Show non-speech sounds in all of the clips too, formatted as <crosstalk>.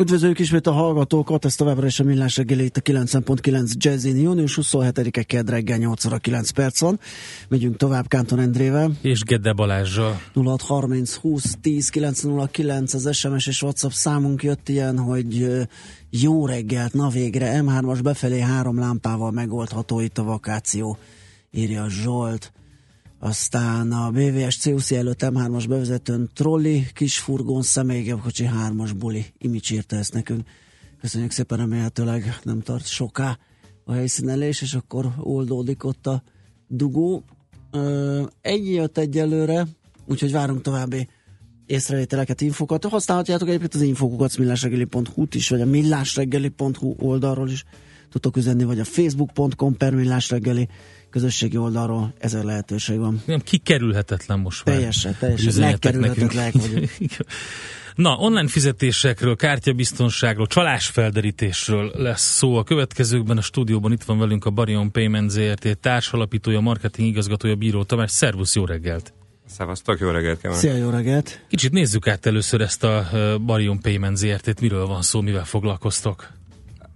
Üdvözöljük ismét a hallgatókat, ez továbbra is a Millás reggeli itt a 9.9 Jazzin. Június 27-e kedd reggel 8 óra 9 perc van. Megyünk tovább Kánton Endrével. És Gede Balázsral. 0630 20 10 909 az SMS és WhatsApp számunk jött ilyen, hogy jó reggelt, na végre M3-as befelé három lámpával megoldható itt a vakáció, írja Zsolt. Aztán a BVS CUC előtt M3-as bevezetőn trolli, kis furgón, személygépkocsi 3-as buli. Imics írta ezt nekünk. Köszönjük szépen, remélhetőleg nem tart soká a helyszínelés, és akkor oldódik ott a dugó. Egy jött egyelőre, úgyhogy várunk további észrevételeket, infokat. Használhatjátok egyébként az infokukat millásregeli.hu-t is, vagy a millásregeli.hu oldalról is tudtok üzenni, vagy a facebook.com per millásreggeli közösségi oldalról ezer lehetőség van. Nem, kikerülhetetlen most már. Teljesen, teljesen. Megkerülhetetlenek vagyunk. <laughs> Na, online fizetésekről, kártyabiztonságról, csalásfelderítésről lesz szó a következőkben. A stúdióban itt van velünk a Barion Payment ZRT társalapítója, marketing igazgatója, Bíró Tamás. Szervusz, jó reggelt! Szevasztok, jó reggelt kívánok! Szia, jó reggelt! Kicsit nézzük át először ezt a Barion Payment ZRT-t. Miről van szó, mivel foglalkoztok?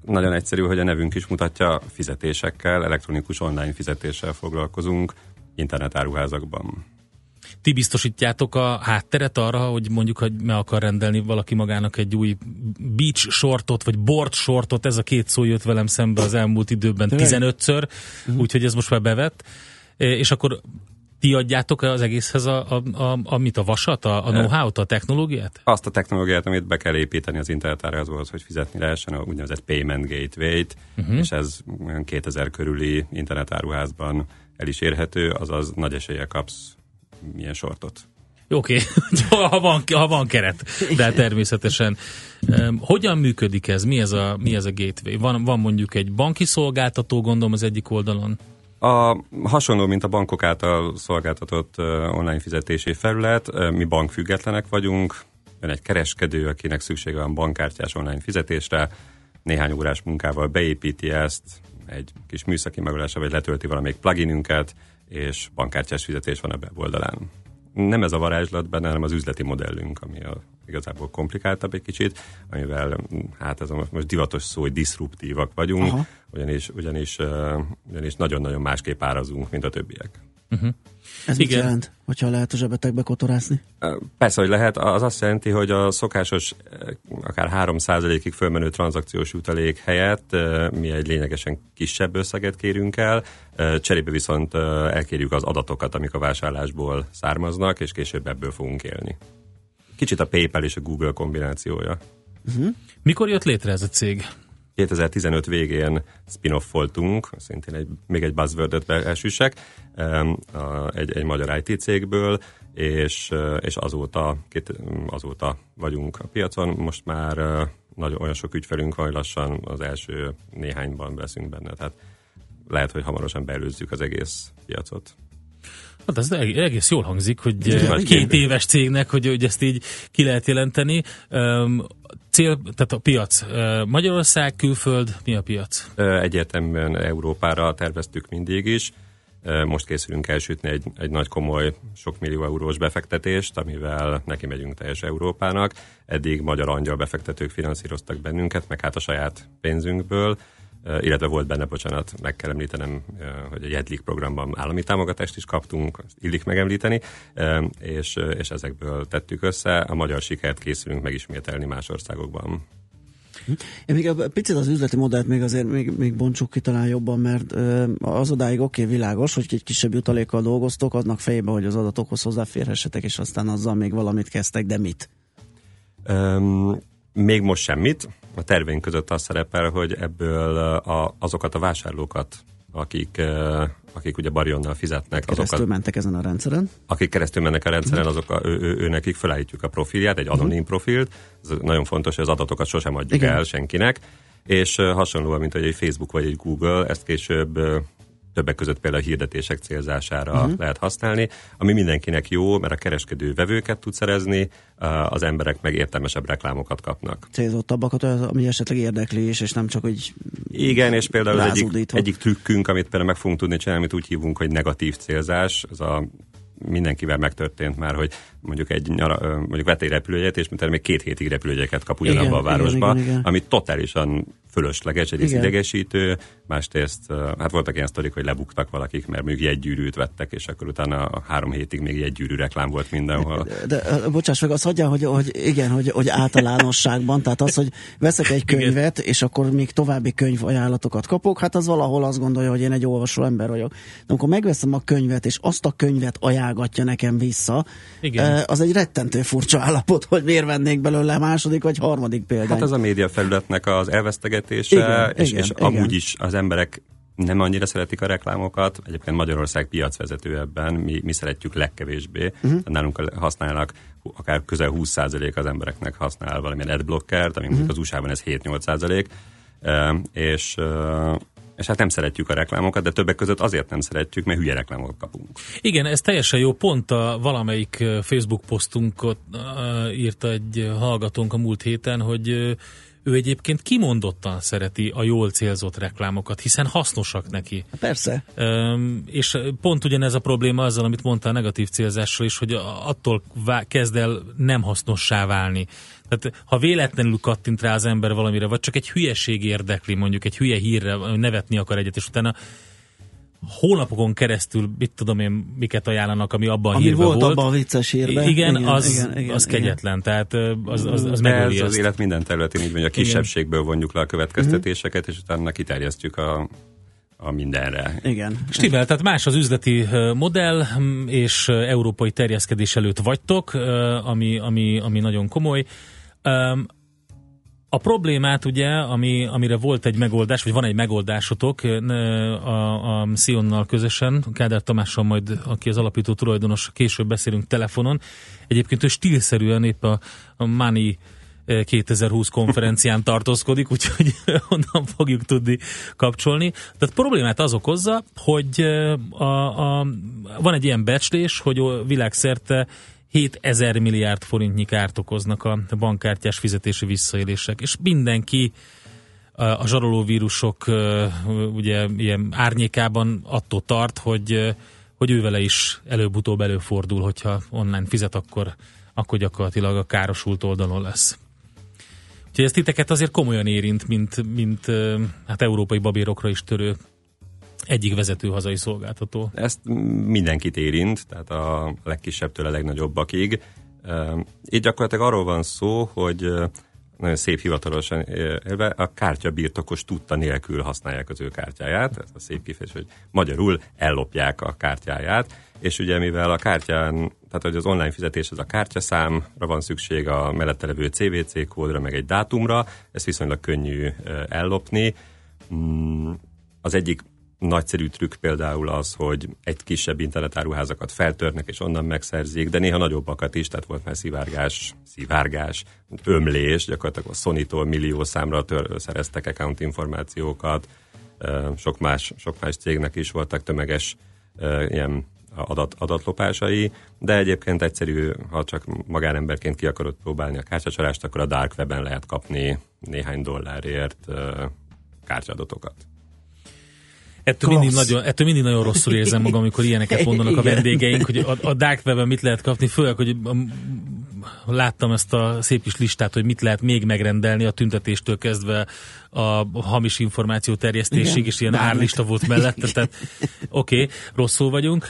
Nagyon egyszerű, hogy a nevünk is mutatja, fizetésekkel, elektronikus online fizetéssel foglalkozunk internetáruházakban. Ti biztosítjátok a hátteret arra, hogy mondjuk, hogy me akar rendelni valaki magának egy új beach shortot, vagy board shortot, ez a két szó jött velem szembe az elmúlt időben 15-ször, uh-huh. úgyhogy ez most már bevett, és akkor ti adjátok az egészhez a, a, a, a mit, a vasat, a, a know-how-t, a technológiát? Azt a technológiát, amit be kell építeni az internetárazhoz, hogy fizetni lehessen, a úgynevezett payment gateway-t, uh-huh. és ez 2000 körüli internetáruházban el is érhető, azaz nagy esélye kapsz milyen sortot. Oké, okay. <laughs> ha, van, ha van keret, de természetesen. Hogyan működik ez? Mi ez a, mi ez a gateway? Van, van mondjuk egy banki szolgáltató, gondolom az egyik oldalon? A, hasonló, mint a bankok által szolgáltatott online fizetési felület, mi bankfüggetlenek vagyunk, Ön egy kereskedő, akinek szüksége van bankkártyás online fizetésre, néhány órás munkával beépíti ezt, egy kis műszaki megoldásra, vagy letölti valamelyik pluginünket, és bankkártyás fizetés van a weboldalán. Nem ez a varázslat benne, hanem az üzleti modellünk, ami a, igazából komplikáltabb egy kicsit, amivel hát ez a most divatos szó, hogy diszruptívak vagyunk, Aha. ugyanis, ugyanis, ugyanis nagyon-nagyon másképp árazunk, mint a többiek. Uh-huh. Ez Igen. mit jelent, hogyha lehet a zsebetekbe kotorászni? Persze, hogy lehet. Az azt jelenti, hogy a szokásos akár 3%-ig fölmenő tranzakciós jutalék helyett mi egy lényegesen kisebb összeget kérünk el, cserébe viszont elkérjük az adatokat, amik a vásárlásból származnak, és később ebből fogunk élni. Kicsit a PayPal és a Google kombinációja. Uh-huh. Mikor jött létre ez a cég? 2015 végén spin-off voltunk, szintén egy, még egy beesüssek, egy, egy magyar IT cégből, és, és azóta, két, azóta vagyunk a piacon. Most már nagyon, olyan sok ügyfelünk van, hogy lassan az első néhányban veszünk benne, tehát lehet, hogy hamarosan beelőzzük az egész piacot. Hát ez egész jól hangzik, hogy eh, két éves cégnek, hogy, hogy ezt így ki lehet jelenteni. Cél, tehát a piac Magyarország, külföld, mi a piac? Egyértelműen Európára terveztük mindig is. Most készülünk elsütni egy, egy nagy komoly, sok millió eurós befektetést, amivel neki megyünk teljes Európának. Eddig magyar angyal befektetők finanszíroztak bennünket, meg hát a saját pénzünkből illetve volt benne, bocsánat, meg kell említenem, hogy a Jedlik programban állami támogatást is kaptunk, azt illik megemlíteni, és, és ezekből tettük össze. A magyar sikert készülünk megismételni más országokban. Én még a, picit az üzleti modellt még azért még, még bontsuk ki talán jobban, mert az odáig oké, okay, világos, hogy egy kisebb jutalékkal dolgoztok, adnak fejbe, hogy az adatokhoz hozzáférhessetek, és aztán azzal még valamit kezdtek, de mit? Um, még most semmit. A terveink között az szerepel, hogy ebből a, azokat a vásárlókat, akik, akik ugye Barionnal fizetnek. Keresztül azokat, mentek ezen a rendszeren? Akik keresztül mennek a rendszeren, azok a, ő, ő, ő nekik felállítjuk a profilját, egy anonim uh-huh. profilt. Ez nagyon fontos, hogy az adatokat sosem adjuk Igen. el senkinek. És hasonlóan, mint hogy egy Facebook vagy egy Google, ezt később többek között például a hirdetések célzására uh-huh. lehet használni, ami mindenkinek jó, mert a kereskedő vevőket tud szerezni, az emberek meg értelmesebb reklámokat kapnak. Célzottabbakat, ami esetleg érdekli is, és nem csak hogy Igen, és például az egyik, egyik trükkünk, amit például meg fogunk tudni csinálni, amit úgy hívunk, hogy negatív célzás, ez a mindenkivel megtörtént már, hogy mondjuk egy nyara, mondjuk vett egy repülőjegyet, és mint még két hétig repülőjegyeket kap ugyanabba a városba, igen, igen, igen. ami totálisan fölösleges, egyrészt Igen. idegesítő, másrészt, hát voltak ilyen sztorik, hogy lebuktak valakik, mert mondjuk jegygyűrűt vettek, és akkor utána három hétig még jegygyűrű reklám volt mindenhol. De, de bocsáss meg, azt hagyja, hogy, hogy igen, hogy, hogy általánosságban, tehát az, hogy veszek egy könyvet, és akkor még további könyvajánlatokat kapok, hát az valahol azt gondolja, hogy én egy olvasó ember vagyok. De amikor megveszem a könyvet, és azt a könyvet ajánlgatja nekem vissza, igen. az egy rettentő furcsa állapot, hogy miért vennék belőle második vagy harmadik példányt. Hát az a média felületnek az elveszteget megélhetése, igen, és, igen, és igen. amúgy is az emberek nem annyira szeretik a reklámokat, egyébként Magyarország piacvezető ebben, mi, mi szeretjük legkevésbé, uh-huh. nálunk használnak akár közel 20% az embereknek használ valamilyen adblockert, ami uh-huh. az USA-ban ez 7-8%, és és hát nem szeretjük a reklámokat, de többek között azért nem szeretjük, mert hülye reklámokat kapunk. Igen, ez teljesen jó. Pont a valamelyik Facebook posztunkot írta egy hallgatónk a múlt héten, hogy ő egyébként kimondottan szereti a jól célzott reklámokat, hiszen hasznosak neki. Persze. Üm, és pont ugyanez a probléma azzal, amit mondta a negatív célzással is, hogy attól kezd el nem hasznossá válni. Tehát ha véletlenül kattint rá az ember valamire, vagy csak egy hülyeség érdekli, mondjuk egy hülye hírre, nevetni akar egyet, és utána hónapokon keresztül, mit tudom én, miket ajánlanak, ami abban a ami hírben volt. volt. abban a vicces hírben. Igen, igen az, igen, igen, az kegyetlen, igen. tehát az, az, az megöli Ez az élet minden területén így hogy a kisebbségből vonjuk le a következtetéseket, és utána kiterjesztjük a a mindenre. Igen. Stivel, tehát más az üzleti modell, és európai terjeszkedés előtt vagytok, ami, ami, ami nagyon komoly. A problémát ugye, ami, amire volt egy megoldás, vagy van egy megoldásotok a, a Sionnal közösen, Kádár Tamással majd, aki az alapító tulajdonos, később beszélünk telefonon. Egyébként ő stílszerűen épp a, a Money 2020 konferencián <laughs> tartózkodik, úgyhogy <laughs> onnan fogjuk tudni kapcsolni. Tehát problémát az okozza, hogy a, a, van egy ilyen becslés, hogy világszerte 7000 milliárd forintnyi kárt okoznak a bankkártyás fizetési visszaélések, és mindenki a zsarolóvírusok ugye ilyen árnyékában attól tart, hogy, hogy ő vele is előbb-utóbb előfordul, hogyha online fizet, akkor, akkor gyakorlatilag a károsult oldalon lesz. Úgyhogy ez titeket azért komolyan érint, mint, mint hát európai babérokra is törő egyik vezető hazai szolgáltató. Ezt mindenkit érint, tehát a legkisebbtől a legnagyobbakig. Itt gyakorlatilag arról van szó, hogy nagyon szép hivatalosan élve, a kártya birtokos tudta nélkül használják az ő kártyáját, ez a szép kifejezés, hogy magyarul ellopják a kártyáját, és ugye mivel a kártyán, tehát hogy az online fizetés az a kártyaszámra van szükség, a mellette levő CVC kódra, meg egy dátumra, ezt viszonylag könnyű ellopni. Mm, az egyik nagyszerű trükk például az, hogy egy kisebb internetáruházakat feltörnek, és onnan megszerzik, de néha nagyobbakat is, tehát volt már szivárgás, szivárgás, ömlés, gyakorlatilag a Sony-tól millió számra tör, szereztek account információkat, sok más, sok más cégnek is voltak tömeges ilyen adat, adatlopásai, de egyébként egyszerű, ha csak magánemberként ki akarod próbálni a kártyacsalást, akkor a dark webben lehet kapni néhány dollárért kártyadatokat. Ettől mindig, nagyon, ettől mindig nagyon rosszul érzem magam, amikor ilyeneket <laughs> mondanak a vendégeink, hogy a, a dark web mit lehet kapni, főleg, hogy láttam ezt a szép kis listát, hogy mit lehet még megrendelni a tüntetéstől kezdve a hamis információ terjesztésig, és ilyen Bármit. árlista volt mellette, tehát <laughs> oké, okay, rosszul vagyunk.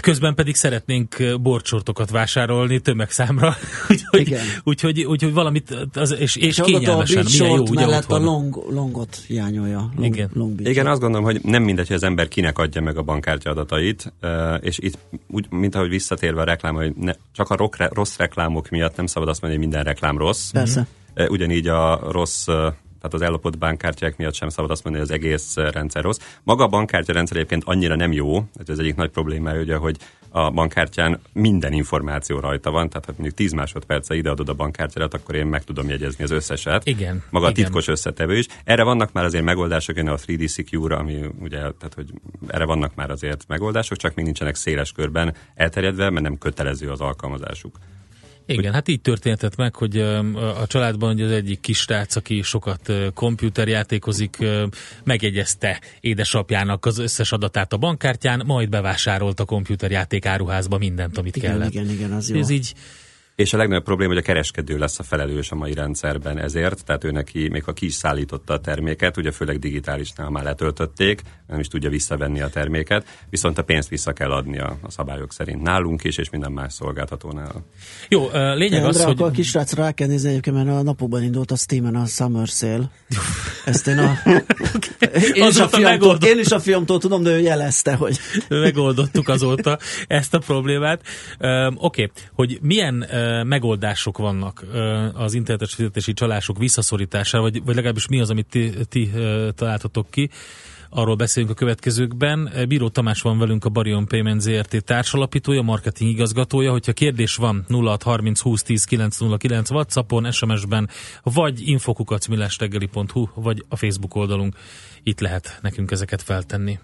Közben pedig szeretnénk borcsortokat vásárolni tömegszámra, <laughs> úgyhogy, úgyhogy, úgyhogy valamit, az, és, és, és kényelmesen, milyen jó, ugye mellett otthon. a long, longot hiányolja. Long, Igen. Long Igen, azt gondolom, hogy nem mindegy, hogy az ember kinek adja meg a bankkártya adatait, és itt, úgy, mint ahogy visszatérve a reklám, hogy ne, csak a rossz reklámok miatt nem szabad azt mondani, hogy minden reklám rossz. Persze. Ugyanígy a rossz tehát az ellopott bankkártyák miatt sem szabad azt mondani, hogy az egész rendszer rossz. Maga a bankkártya rendszer egyébként annyira nem jó, ez az egyik nagy problémája, ugye, hogy a bankkártyán minden információ rajta van, tehát ha mondjuk 10 másodperce ideadod a bankkártyádat, akkor én meg tudom jegyezni az összeset. Igen. Maga igen. a titkos összetevő is. Erre vannak már azért megoldások, jön a 3D Secure, ami ugye, tehát hogy erre vannak már azért megoldások, csak még nincsenek széles körben elterjedve, mert nem kötelező az alkalmazásuk. Igen, hát így történhetett meg, hogy a családban hogy az egyik kisrác, aki sokat kompjúterjátékozik, megjegyezte édesapjának az összes adatát a bankkártyán, majd bevásárolt a kompjúterjáték áruházba mindent, amit igen, kellett. Igen, igen, az jó. Ez így És a legnagyobb probléma, hogy a kereskedő lesz a felelős a mai rendszerben ezért, tehát ő neki, még ha ki is szállította a terméket, ugye főleg digitálisnál már letöltötték, nem is tudja visszavenni a terméket, viszont a pénzt vissza kell adni a, a szabályok szerint nálunk is, és minden más szolgáltatónál. Jó, lényeg az, hogy... akkor a kisrácra rá kell nézni egyébként, mert a napokban indult a Steam-en a Summer Sale. Ezt én a... <laughs> én, is a fiamtól, én is a fiamtól tudom, de ő jelezte, hogy... megoldottuk azóta ezt a problémát. Oké, okay, hogy milyen ö, megoldások vannak az internetes fizetési csalások visszaszorítására, vagy, vagy legalábbis mi az, amit ti, ti találtatok ki, arról beszélünk a következőkben. Bíró Tamás van velünk, a Barion Payment ZRT társalapítója, marketing igazgatója. Hogyha kérdés van 0630 20 10 909 Whatsappon, SMS-ben, vagy infokukacmillástegeli.hu, vagy a Facebook oldalunk. Itt lehet nekünk ezeket feltenni.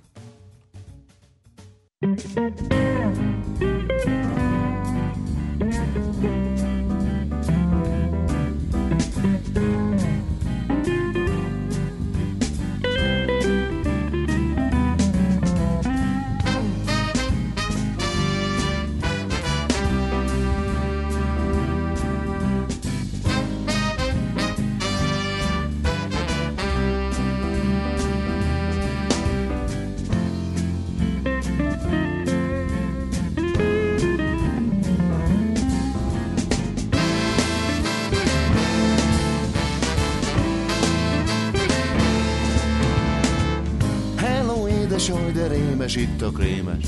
A krémes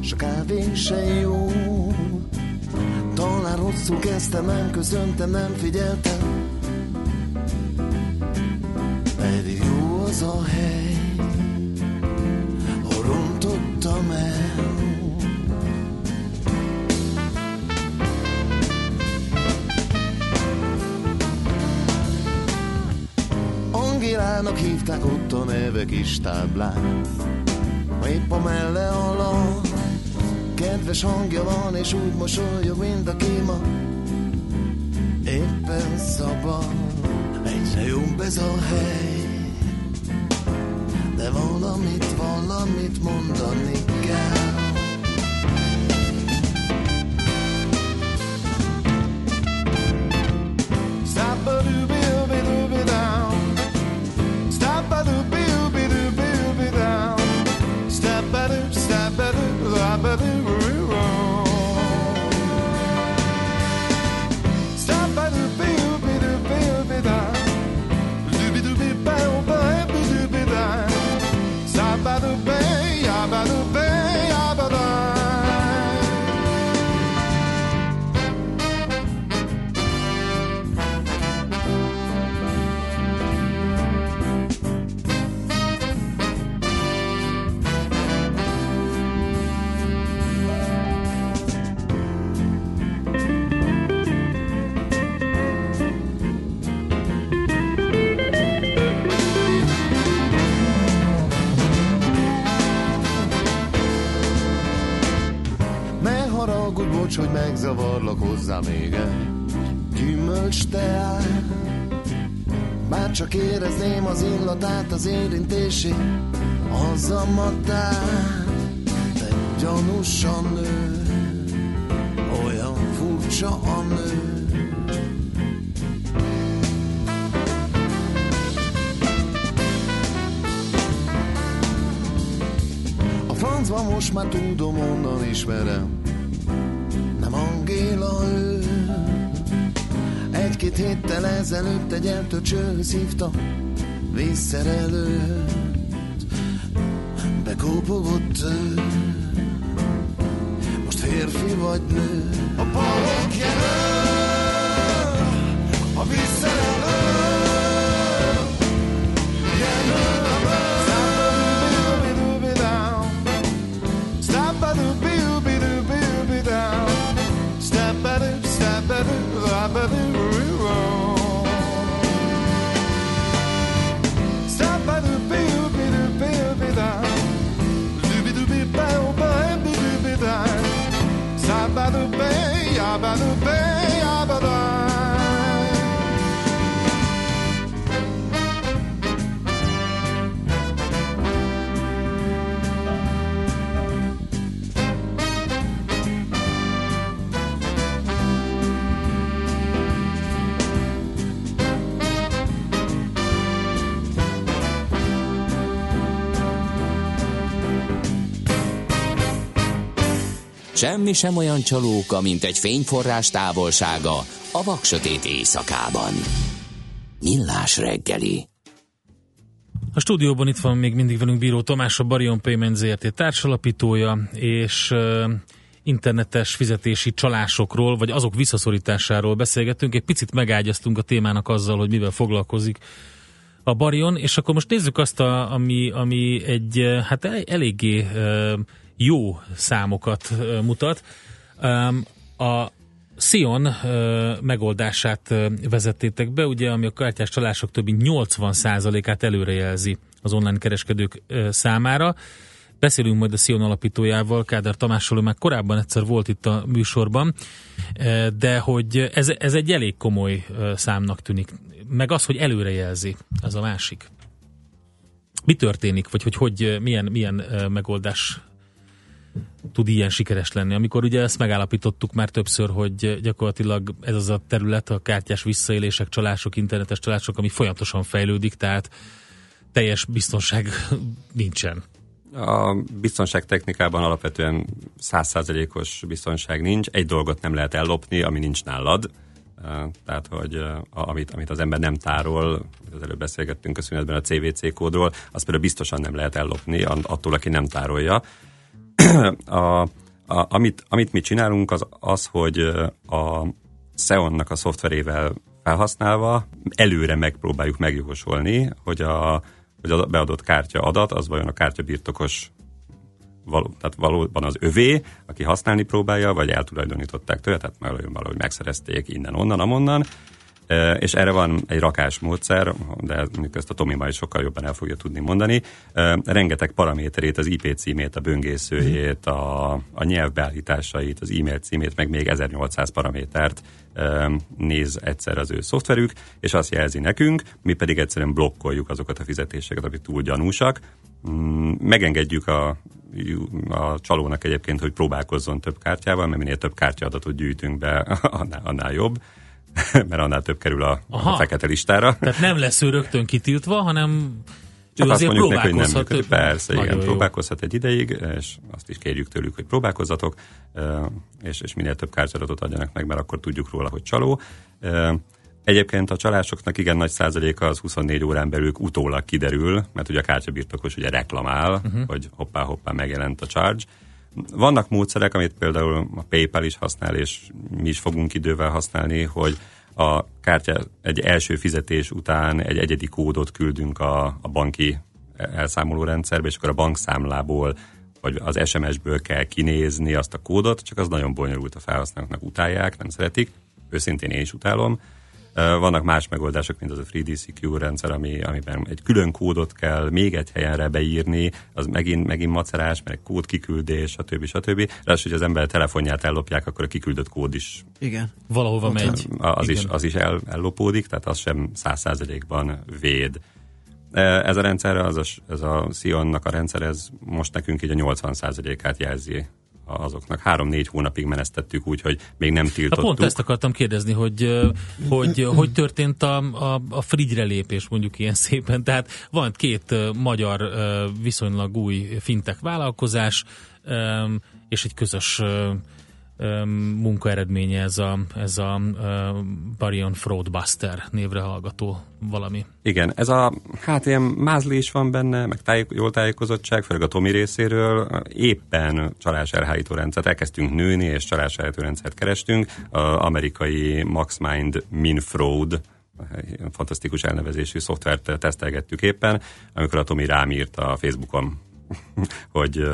S a kávé se jó. Talán rosszul kezdtem, nem köszöntem, nem figyeltem. Pedig jó az a hely Hol rontottam el. Angélának hívták ott a neve kis táblán épp a melle alatt Kedves hangja van és úgy mosolyog, mint a kéma. Éppen szabad. Egyre jobb ez a hely. De valamit, valamit mondani kell illatát, az érintését, az a matát. Te gyanúsan nő, olyan furcsa a nő. A francban most már tudom, onnan ismerem Nem Angéla ő Egy-két héttel ezelőtt egy eltöcsőhöz hívta Vízszerelőt Bekópogott ő Most férfi vagy nő. A balok Semmi sem olyan csalóka, mint egy fényforrás távolsága a vaksötét éjszakában. Millás reggeli. A stúdióban itt van még mindig velünk Bíró Tamás, a Barion Payment ZRT társalapítója, és internetes fizetési csalásokról, vagy azok visszaszorításáról beszélgettünk. Egy picit megágyaztunk a témának azzal, hogy mivel foglalkozik a Barion, és akkor most nézzük azt, a, ami, ami egy hát eléggé uh, jó számokat mutat. A Sion megoldását vezettétek be, ugye, ami a kártyás csalások többi 80%-át előrejelzi az online kereskedők számára. Beszélünk majd a Sion alapítójával, Kádár Tamással, már korábban egyszer volt itt a műsorban, de hogy ez, ez egy elég komoly számnak tűnik. Meg az, hogy előrejelzi, az a másik. Mi történik, vagy hogy, hogy milyen, milyen megoldás tud ilyen sikeres lenni. Amikor ugye ezt megállapítottuk már többször, hogy gyakorlatilag ez az a terület, a kártyás visszaélések, csalások, internetes csalások, ami folyamatosan fejlődik, tehát teljes biztonság <laughs> nincsen. A biztonság technikában alapvetően százszázalékos biztonság nincs. Egy dolgot nem lehet ellopni, ami nincs nálad. Tehát, hogy amit, amit az ember nem tárol, az előbb beszélgettünk a a CVC kódról, azt például biztosan nem lehet ellopni attól, aki nem tárolja. <clears throat> a, a, amit, amit mi csinálunk, az az, hogy a Xeon-nak a szoftverével felhasználva előre megpróbáljuk megjósolni, hogy a, hogy a beadott kártya adat, az vajon a kártya birtokos való, tehát valóban az övé, aki használni próbálja, vagy eltulajdonították tőle, tehát valahogy, valahogy megszerezték innen, onnan, amonnan, és erre van egy rakás módszer, de ezt a Tomi majd sokkal jobban el fogja tudni mondani. Rengeteg paraméterét, az IP címét, a böngészőjét, a, a nyelvbeállításait, az e-mail címét, meg még 1800 paramétert néz egyszer az ő szoftverük, és azt jelzi nekünk, mi pedig egyszerűen blokkoljuk azokat a fizetéseket, amik túl gyanúsak. Mm, megengedjük a, a csalónak egyébként, hogy próbálkozzon több kártyával, mert minél több kártyadatot gyűjtünk be, <laughs> annál, annál jobb <laughs> mert annál több kerül a, a fekete listára. Tehát nem lesz ő rögtön kitiltva, hanem csak ő azt mondjuk neki, hogy nem működik. Persze, igen, jó. próbálkozhat egy ideig, és azt is kérjük tőlük, hogy próbálkozzatok, és, és minél több kártyadatot adjanak meg, mert akkor tudjuk róla, hogy csaló. Egyébként a csalásoknak igen nagy százaléka az 24 órán belül utólag kiderül, mert ugye a kártyabirtokos ugye reklamál, uh-huh. hogy hoppá-hoppá megjelent a charge, vannak módszerek, amit például a PayPal is használ, és mi is fogunk idővel használni, hogy a kártya egy első fizetés után egy egyedi kódot küldünk a, a banki elszámoló rendszerbe, és akkor a bankszámlából vagy az SMS-ből kell kinézni azt a kódot, csak az nagyon bonyolult a felhasználóknak, utálják, nem szeretik. Őszintén én is utálom. Vannak más megoldások, mint az a 3D Secure rendszer, ami, amiben egy külön kódot kell még egy helyenre beírni, az megint, megint macerás, meg kód kiküldés, stb. stb. Ráadásul, hogy az ember telefonját ellopják, akkor a kiküldött kód is igen. valahova Ott megy. Az Igen. is, az is el, ellopódik, tehát az sem száz százalékban véd. Ez a rendszer, az a, ez a Sionnak a rendszer, ez most nekünk így a 80 százalékát jelzi azoknak. Három-négy hónapig menesztettük úgy, hogy még nem tiltottuk. Na pont ezt akartam kérdezni, hogy <laughs> hogy, hogy történt a, a, a frigyre lépés, mondjuk ilyen szépen. Tehát van két magyar viszonylag új fintek vállalkozás, és egy közös munkaeredménye ez a, ez a Barion Fraudbuster névre hallgató valami. Igen, ez a, hát ilyen mázli is van benne, meg tájék, jól tájékozottság, főleg a Tomi részéről, éppen csalás elhárító rendszert elkezdtünk nőni, és csalás elhárító rendszert kerestünk, a amerikai MaxMind MinFraud fantasztikus elnevezésű szoftvert tesztelgettük éppen, amikor a Tomi rám írt a Facebookon, <laughs> hogy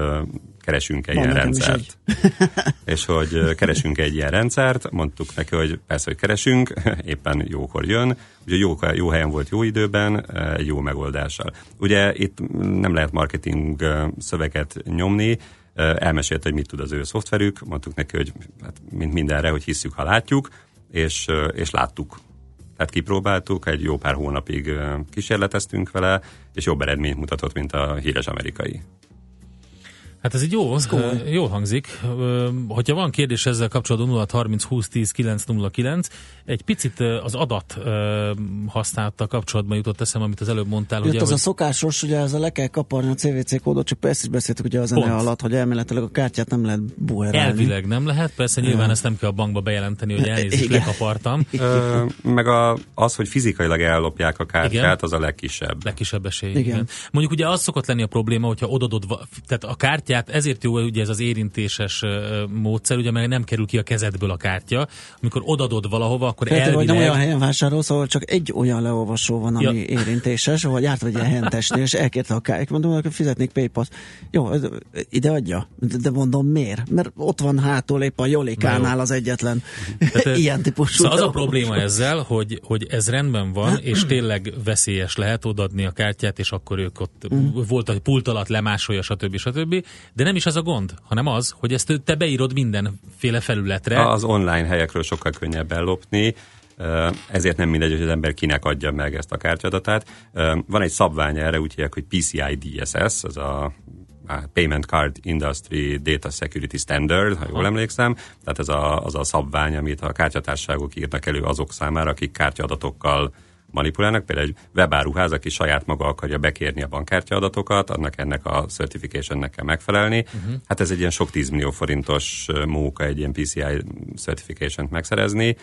keresünk egy ilyen rendszert. <laughs> és hogy keresünk egy ilyen rendszert, mondtuk neki, hogy persze, hogy keresünk, <laughs> éppen jókor jön, ugye jó, jó helyen volt jó időben, egy jó megoldással. Ugye itt nem lehet marketing szöveget nyomni, elmesélte, hogy mit tud az ő szoftverük, mondtuk neki, hogy hát, mint mindenre, hogy hisszük, ha látjuk, és, és láttuk. Tehát kipróbáltuk, egy jó pár hónapig kísérleteztünk vele, és jobb eredményt mutatott, mint a híres amerikai. Hát ez így jó, jó hangzik. Hogyha van kérdés ezzel kapcsolatban 0 30 20 10 909, egy picit az adat használattal kapcsolatban jutott eszem, amit az előbb mondtál. Jött ugye, az hogy... a szokásos, ugye ez a le kell kaparni a CVC kódot, csak persze is beszéltük ugye a zene Pont. alatt, hogy elméletileg a kártyát nem lehet buherálni. Elvileg nem lehet, persze nyilván ezt nem kell a bankba bejelenteni, hogy <laughs> elnézést Igen. lekapartam. Ö, meg a, az, hogy fizikailag ellopják a kártyát, Igen. az a legkisebb. legkisebb esély. Igen. Igen. Mondjuk ugye az szokott lenni a probléma, hogyha odadod, tehát a kártyát, ezért jó ugye ez az érintéses módszer, ugye mert nem kerül ki a kezedből a kártya. Amikor odadod valahova, akkor Feltéve, hogy nem elvileg... olyan helyen vásárolsz, ahol csak egy olyan leolvasó van, ami Ja. érintéses, vagy járt vagy ilyen hentesnél, és elkérte a kártyát, mondom, hogy fizetnék paypal Jó, ide adja. De, de mondom, miért? Mert ott van hátul épp a Jolikánál az egyetlen Tehát, <laughs> ilyen típusú. Szóval az a probléma ezzel, hogy, hogy ez rendben van, és tényleg veszélyes lehet odadni a kártyát, és akkor ők ott Mm. volt a pult alatt lemásolja, stb. stb. De nem is az a gond, hanem az, hogy ezt te beírod mindenféle felületre. Az online helyekről sokkal könnyebb ellopni, ezért nem mindegy, hogy az ember kinek adja meg ezt a kártyadatát. Van egy szabvány erre, úgy hívják, hogy PCI DSS, az a Payment Card Industry Data Security Standard, ha jól emlékszem. Tehát ez a, az a szabvány, amit a kártyatársaságok írnak elő azok számára, akik kártyaadatokkal manipulálnak. Például egy webáruház, aki saját maga akarja bekérni a bankkártya adatokat, annak ennek a certificationnek kell megfelelni. Uh-huh. Hát ez egy ilyen sok tízmillió forintos ö, móka egy ilyen PCI certification-t megszerezni.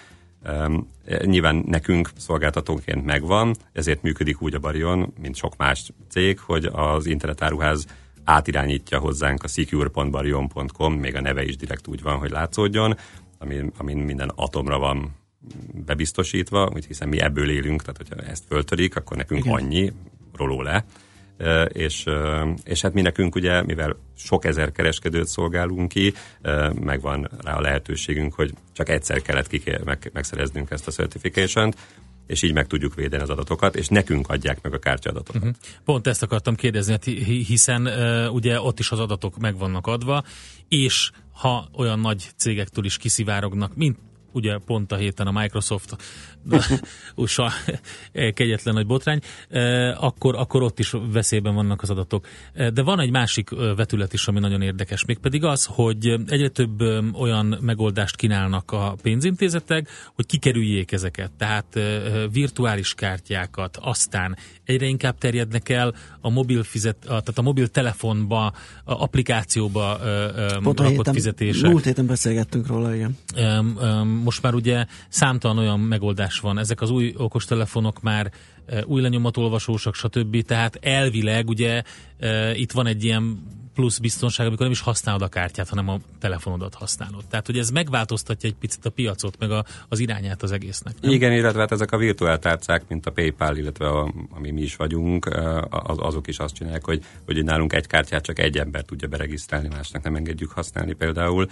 Nyilván nekünk szolgáltatóként megvan, ezért működik úgy a Barion, mint sok más cég, hogy az internetáruház átirányítja hozzánk a secure.barion.com, még a neve is direkt úgy van, hogy látszódjon, amin, amin minden atomra van bebiztosítva, úgy hiszen mi ebből élünk, tehát hogyha ezt föltörik, akkor nekünk. Igen. annyi, roló le. És, és hát mi nekünk ugye, mivel sok ezer kereskedőt szolgálunk ki, megvan rá a lehetőségünk, hogy csak egyszer kellett kiké- meg, megszereznünk ezt a certification és így meg tudjuk védeni az adatokat, és nekünk adják meg a kártyaadatokat. Uh-huh. Pont ezt akartam kérdezni, hát hi- hi- hiszen uh, ugye ott is az adatok meg vannak adva, és ha olyan nagy cégektől is kiszivárognak, mint ugye pont a héten a Microsoft <laughs> USA kegyetlen nagy botrány, eh, akkor, akkor ott is veszélyben vannak az adatok. Eh, De van egy másik eh, vetület is, ami nagyon érdekes, mégpedig az, hogy egyre több eh, olyan megoldást kínálnak a pénzintézetek, hogy kikerüljék ezeket. Tehát eh, virtuális kártyákat, aztán egyre inkább terjednek el a mobil fizet, tehát a mobil telefonba, a applikációba eh, eh, Pont rakott héten, fizetések. múlt héten beszélgettünk róla, igen. Most már ugye számtalan olyan megoldás van. Ezek az új okostelefonok már e, új lenyomatolvasósak, stb. Tehát elvileg ugye e, itt van egy ilyen plusz biztonság, amikor nem is használod a kártyát, hanem a telefonodat használod. Tehát, hogy ez megváltoztatja egy picit a piacot, meg a, az irányát az egésznek. Nem? Igen, illetve hát ezek a virtuál tárcák, mint a PayPal, illetve a, ami mi is vagyunk, az, azok is azt csinálják, hogy, hogy nálunk egy kártyát csak egy ember tudja beregisztrálni, másnak nem engedjük használni például.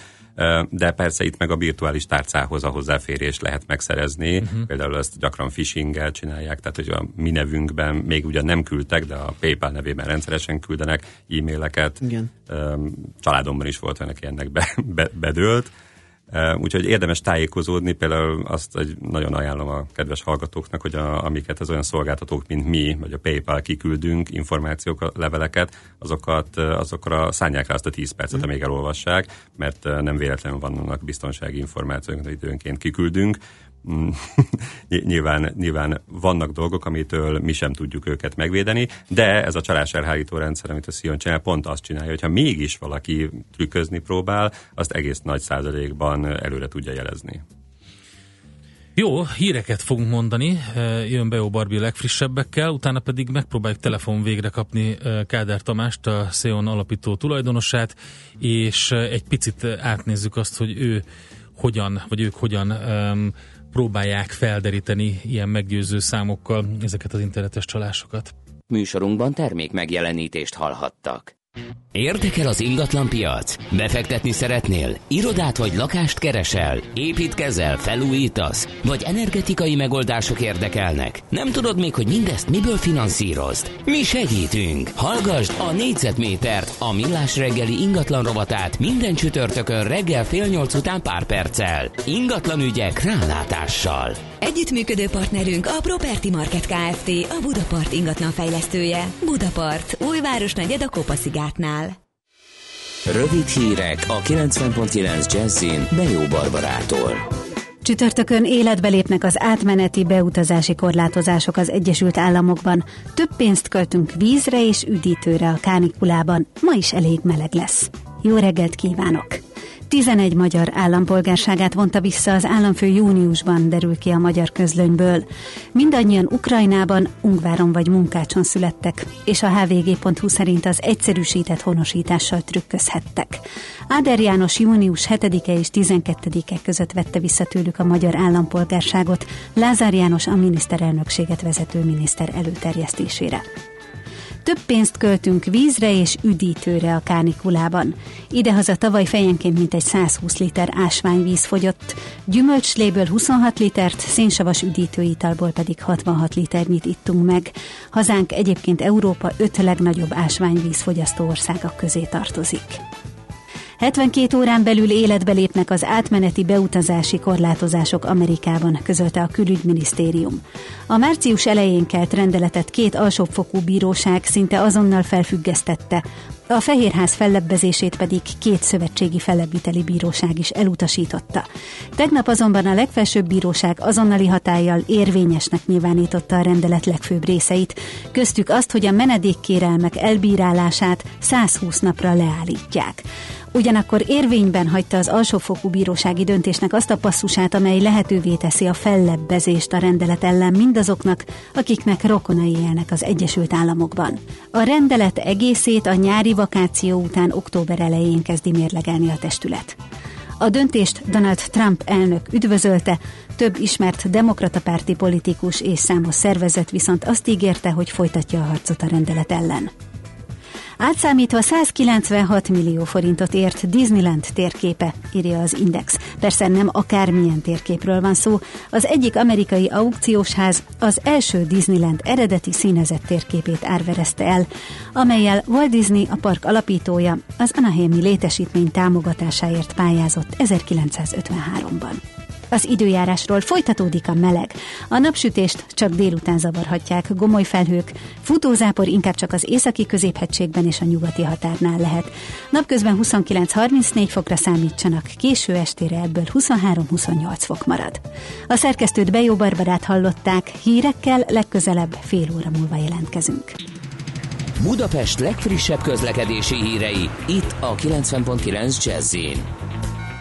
De persze itt meg a virtuális tárcához a hozzáférést lehet megszerezni. Uh-huh. Például ezt gyakran phishinggel csinálják, tehát hogy a mi nevünkben még ugyan nem küldtek, de a PayPal nevében rendszeresen küldenek e-maileket. Igen. Családomban is volt ennek be, be, bedőlt. Úgyhogy érdemes tájékozódni, például azt hogy nagyon ajánlom a kedves hallgatóknak, hogy a, amiket az olyan szolgáltatók, mint mi, vagy a PayPal kiküldünk, információk, leveleket, azokat azokra szállják rá azt a 10 percet, amíg elolvassák, mert nem véletlenül vannak biztonsági információk, amit időnként kiküldünk. <laughs> nyilván, nyilván vannak dolgok, amitől mi sem tudjuk őket megvédeni, de ez a csalás elhárító rendszer, amit a Sion csinál, pont azt csinálja, hogyha mégis valaki trükközni próbál, azt egész nagy százalékban előre tudja jelezni. Jó, híreket fogunk mondani, jön Beó Barbi a legfrissebbekkel, utána pedig megpróbáljuk telefon végre kapni Káder Tamást, a Széon alapító tulajdonosát, és egy picit átnézzük azt, hogy ő hogyan, vagy ők hogyan um, próbálják felderíteni ilyen meggyőző számokkal ezeket az internetes csalásokat. Műsorunkban termék megjelenítést hallhattak. Érdekel az ingatlan piac? Befektetni szeretnél? Irodát vagy lakást keresel? Építkezel? Felújítasz? Vagy energetikai megoldások érdekelnek? Nem tudod még, hogy mindezt miből finanszírozd? Mi segítünk! Hallgasd a négyzetmétert, a millás reggeli ingatlan rovatát minden csütörtökön reggel fél nyolc után pár perccel. Ingatlan ügyek rálátással. Együttműködő partnerünk a Property Market Kft. A Budapart ingatlan fejlesztője. Budapart, újváros negyed a Kopaszigátnál. Rövid hírek a 90.9 Jazzin Bejó Barbarától. Csütörtökön életbe lépnek az átmeneti beutazási korlátozások az Egyesült Államokban. Több pénzt költünk vízre és üdítőre a kánikulában. Ma is elég meleg lesz. Jó reggelt kívánok! 11 magyar állampolgárságát vonta vissza az államfő júniusban, derül ki a magyar közlönyből. Mindannyian Ukrajnában, Ungváron vagy Munkácson születtek, és a hvg.hu szerint az egyszerűsített honosítással trükközhettek. Áder János június 7-e és 12-e között vette vissza tőlük a magyar állampolgárságot, Lázár János a miniszterelnökséget vezető miniszter előterjesztésére. Több pénzt költünk vízre és üdítőre a kánikulában. Idehaza tavaly fejenként mintegy 120 liter ásványvíz fogyott, gyümölcsléből 26 litert, szénsavas üdítőitalból pedig 66 liternyit ittunk meg. Hazánk egyébként Európa öt legnagyobb ásványvíz fogyasztó országok közé tartozik. 72 órán belül életbe lépnek az átmeneti beutazási korlátozások Amerikában, közölte a külügyminisztérium. A március elején kelt rendeletet két alsóbbfokú bíróság szinte azonnal felfüggesztette, a Fehérház fellebbezését pedig két szövetségi fellebbviteli bíróság is elutasította. Tegnap azonban a legfelsőbb bíróság azonnali hatállyal érvényesnek nyilvánította a rendelet legfőbb részeit, köztük azt, hogy a menedékkérelmek elbírálását 120 napra leállítják. Ugyanakkor érvényben hagyta az alsófokú bírósági döntésnek azt a passzusát, amely lehetővé teszi a fellebbezést a rendelet ellen mindazoknak, akiknek rokonai élnek az Egyesült Államokban. A rendelet egészét a nyári vakáció után október elején kezdi mérlegelni a testület. A döntést Donald Trump elnök üdvözölte, több ismert demokrata párti politikus és számos szervezet viszont azt ígérte, hogy folytatja a harcot a rendelet ellen. Átszámítva 196 millió forintot ért Disneyland térképe, írja az Index. Persze nem akármilyen térképről van szó. Az egyik amerikai aukciós ház az első Disneyland eredeti színezett térképét árverezte el, amelyel Walt Disney, a park alapítója, az Anaheimi létesítmény támogatásáért pályázott 1953-ban. Az időjárásról folytatódik a meleg. A napsütést csak délután zavarhatják gomoly felhők, futózápor inkább csak az északi középhegységben és a nyugati határnál lehet. Napközben 29-34 fokra számítsanak, késő estére ebből 23-28 fok marad. A szerkesztőt Bejó Barbarát hallották, hírekkel legközelebb fél óra múlva jelentkezünk. Budapest legfrissebb közlekedési hírei, itt a 90.9 jazz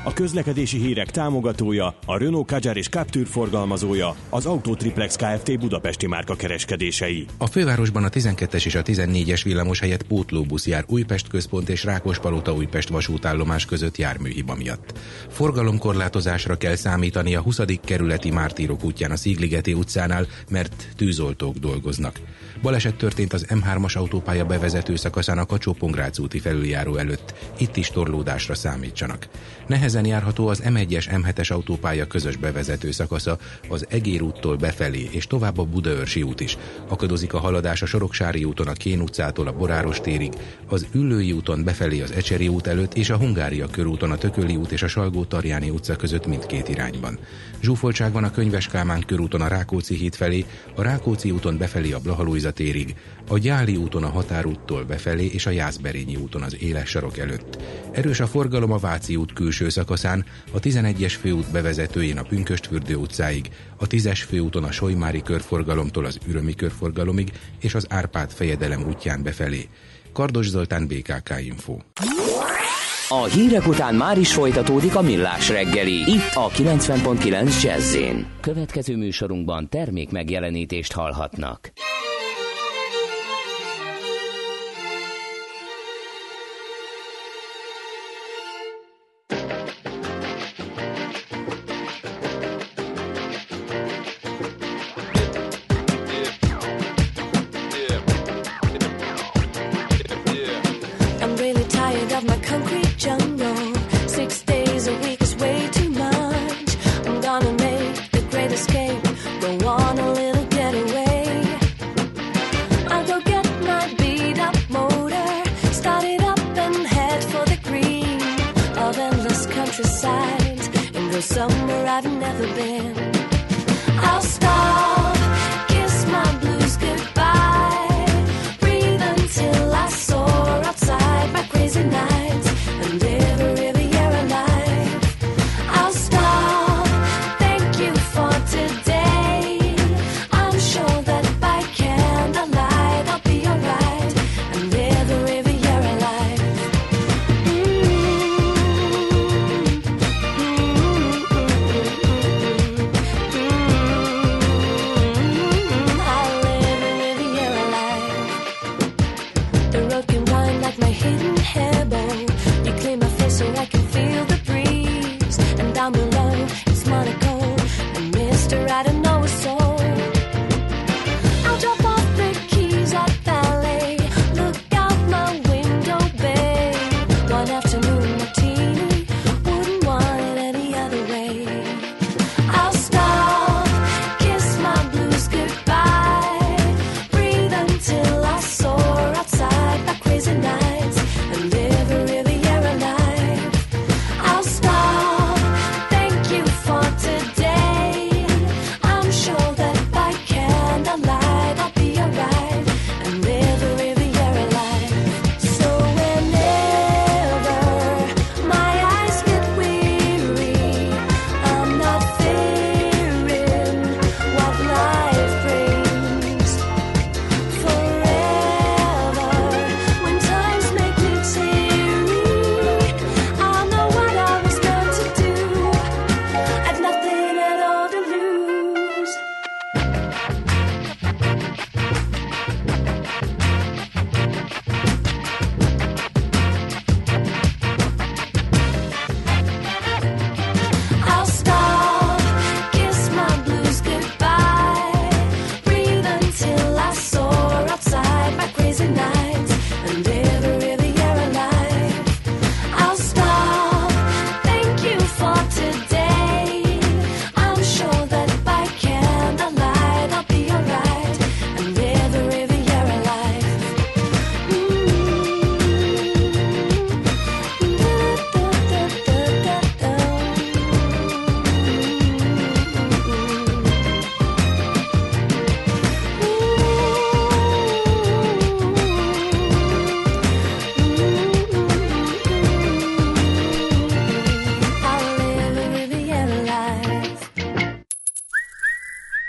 a közlekedési hírek támogatója, a Renault Kadjar és Captur forgalmazója, az Autotriplex Kft. Budapesti márka kereskedései. A fővárosban a 12-es és a 14-es villamos helyett pótlóbusz jár Újpest központ és Rákospalota Újpest vasútállomás között járműhiba miatt. Forgalomkorlátozásra kell számítani a 20. kerületi Mártírok útján a Szigligeti utcánál, mert tűzoltók dolgoznak. Baleset történt az M3-as autópálya bevezető szakaszán a kacsó úti felüljáró előtt. Itt is torlódásra számítsanak. Nehezen járható az M1-es M7-es autópálya közös bevezető szakasza az Egér úttól befelé és tovább a Budaörsi út is. Akadozik a haladás a Soroksári úton a Kén utcától a Boráros térig, az Üllői úton befelé az Ecseri út előtt és a Hungária körúton a Tököli út és a Salgó Tarjáni utca között mindkét irányban. Zsúfoltság van a Könyves Kálmán körúton a Rákóczi híd felé, a Rákóczi úton befelé a Blahalújza térig, a Gyáli úton a Határúttól befelé és a Jászberényi úton az Éles sarok előtt. Erős a forgalom a Váci út külső szakaszán, a 11-es főút bevezetőjén a Pünköstfürdő utcáig, a 10-es főúton a Solymári körforgalomtól az Ürömi körforgalomig és az Árpád fejedelem útján befelé. Kardos Zoltán, BKK Info. A hírek után már is folytatódik a millás reggeli, itt a 90.9 jazz Következő műsorunkban termék megjelenítést hallhatnak.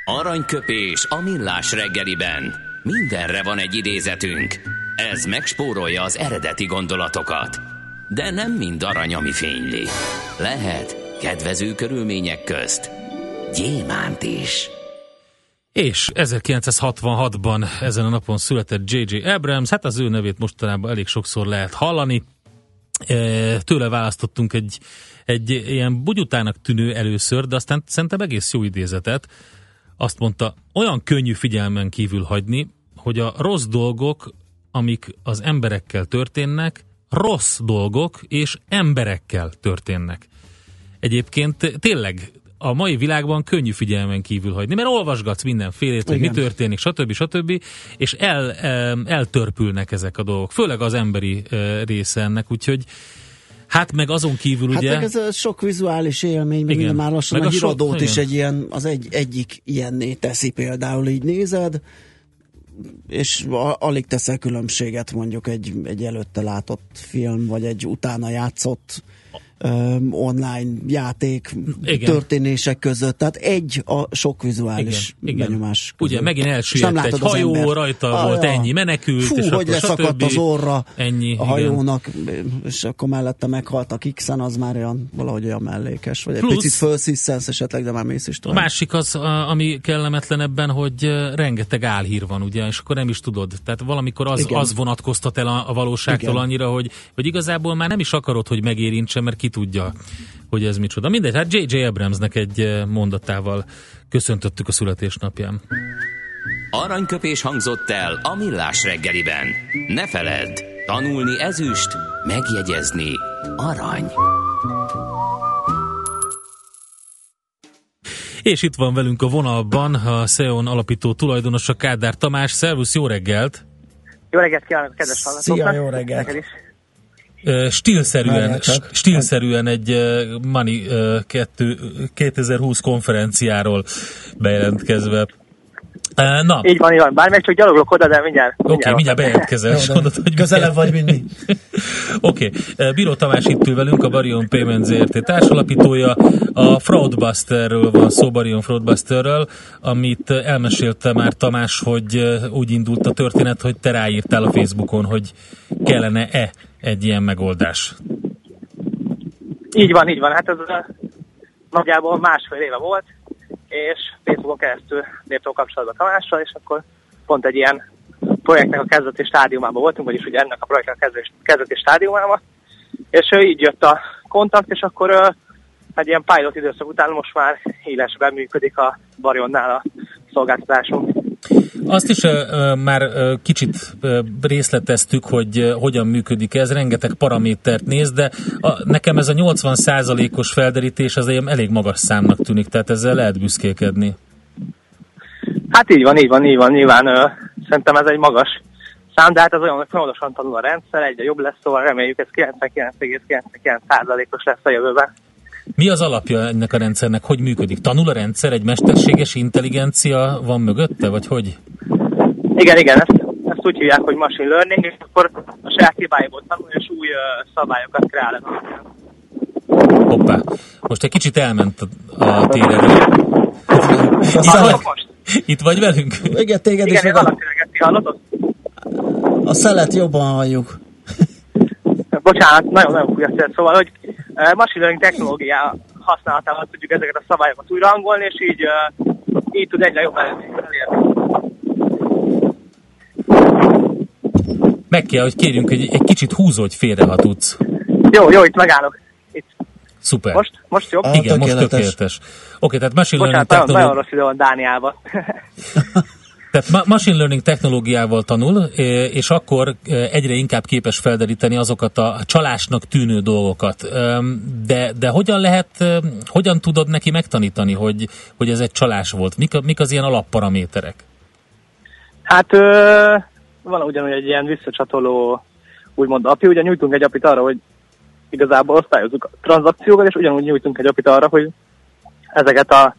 Aranyköpés a millás reggeliben. Mindenre van egy idézetünk. Ez megspórolja az eredeti gondolatokat. De nem mind arany, ami fényli. Lehet kedvező körülmények közt gyémánt is. És 1966-ban ezen a napon született J.J. Abrams, hát az ő nevét mostanában elég sokszor lehet hallani. E, Tőle választottunk egy, egy ilyen bugyutának tűnő először, de aztán szerintem egész jó idézetet. Azt mondta, olyan könnyű figyelmen kívül hagyni, hogy a rossz dolgok, amik az emberekkel történnek, rossz dolgok és emberekkel történnek. Egyébként tényleg a mai világban könnyű figyelmen kívül hagyni, mert olvasgatsz mindenfélét, hogy mi történik, stb. stb. és el, eltörpülnek ezek a dolgok, főleg az emberi eh, része ennek, úgyhogy hát meg azon kívül Hát ugye... meg ez a sok vizuális élmény, meg minden már lassan Meg a a sok- híradót is igen. egy ilyen, az egy, egyik ilyenné teszi például, így nézed, és alig teszel különbséget mondjuk egy, egy előtte látott film, vagy egy utána játszott um, online játék Igen. történések között. Tehát egy a sok vizuális Igen, igen. benyomás Ugye között. megint És nem elsüllyedt egy hajó, embert. rajta Ah, volt ja. ennyi menekült, Fú, és hogy leszakadt az orra Ennyi, a igen. hajónak, és akkor mellette meghaltak x az már olyan, valahogy olyan mellékes, vagy egy Plusz- picit felszisszensz esetleg, de már mész is A tovább. másik az, a- ami kellemetlen ebben, hogy rengeteg álhír van, ugye, és akkor nem is tudod. Tehát valamikor az, Igen. az vonatkoztat el a, a valóságtól Igen. annyira, hogy, hogy igazából már nem is akarod, hogy megérintse, mert ki tudja, hogy ez micsoda. Mindegy, hát J.J. Abramsnek egy eh, mondatával köszöntöttük a születésnapján. Aranyköpés hangzott el a millás reggeliben. Ne feledd, tanulni ezüst, megjegyezni arany. És itt van velünk a vonalban a SEON alapító tulajdonosa Kádár Tamás. Szervusz, jó reggelt! Jó reggelt kívánok, kedves hallgatóknak! Szia, jó reggelt! Stílszerűen, csak. stílszerűen egy 2, 2020 konferenciáról bejelentkezve. Na, Így van, így van. Bár meg csak gyaloglok oda, de mindjárt. Oké, okay, mindjárt bejelentkezel, Jó, mondod, hogy közelebb vagy, mint mi. <laughs> Oké, okay. Bíró Tamás itt ül velünk, a Barion Payment ZRT társalapítója. A Fraudbusterről van szó, Barion Fraudbusterről, amit elmesélte már Tamás, hogy úgy indult a történet, hogy te ráírtál a Facebookon, hogy kellene-e egy ilyen megoldás. Így van, így van. Hát ez nagyjából másfél éve volt, és Facebookon keresztül léptem kapcsolatba Tamással, és akkor pont egy ilyen projektnek a kezdeti stádiumában voltunk, vagyis ugye ennek a projektnek a kezdeti, kezdeti stádiumában, és így jött a kontakt, és akkor egy ilyen pilot időszak után most már élesben működik a Barionnál a szolgáltatásunk. Azt is már kicsit részleteztük, hogy hogyan működik ez, rengeteg paramétert néz, de a, nekem ez a 80%-os felderítés az elég magas számnak tűnik, tehát ezzel lehet büszkélkedni. Hát így van, így van, így van. Nyilván ö, szerintem ez egy magas szám, de hát ez olyan, hogy folyamatosan tanul a rendszer, egyre jobb lesz, szóval reméljük ez 99,99%-os lesz a jövőben. Mi az alapja ennek a rendszernek? Hogy működik? Tanul a rendszer? Egy mesterséges intelligencia van mögötte, vagy hogy? Igen, igen, ezt, ezt úgy hívják, hogy machine learning, és akkor a saját hibáiból tanul, és új uh, szabályokat kreál ez. Hoppá. Most egy kicsit elment a, a térerő. Itt vagy, itt vagy velünk? Igen, téged is Igen, én meg a, hallotod? szelet jobban halljuk. Bocsánat, nagyon-nagyon fúj a. Szóval, hogy machine learning technológia használatával tudjuk ezeket a szabályokat újra hangolni, és így, uh, így tud egyre jobb elérni. Meg kell, hogy kérjünk, hogy egy kicsit húzódj félre, ha tudsz. Jó, jó, itt megállok. Itt. Szuper. Most, most jobb? Ah, Igen, most tökéletes. tökéletes. Oké, tehát machine learning, Bocsánat, nagyon, rossz idő van Dániában. <laughs> tehát ma- machine learning technológiával tanul, és akkor egyre inkább képes felderíteni azokat a csalásnak tűnő dolgokat. De, de hogyan lehet, eh, hogyan tudod neki megtanítani, hogy, hogy ez egy csalás volt? Mik, mik az ilyen alapparaméterek? Hát ö, van ugyanúgy egy ilyen visszacsatoló úgymond API, ugye nyújtunk egy apit arra, hogy igazából osztályozzuk a tranzakciókat, és ugyanúgy nyújtunk egy apit arra, hogy ezeket a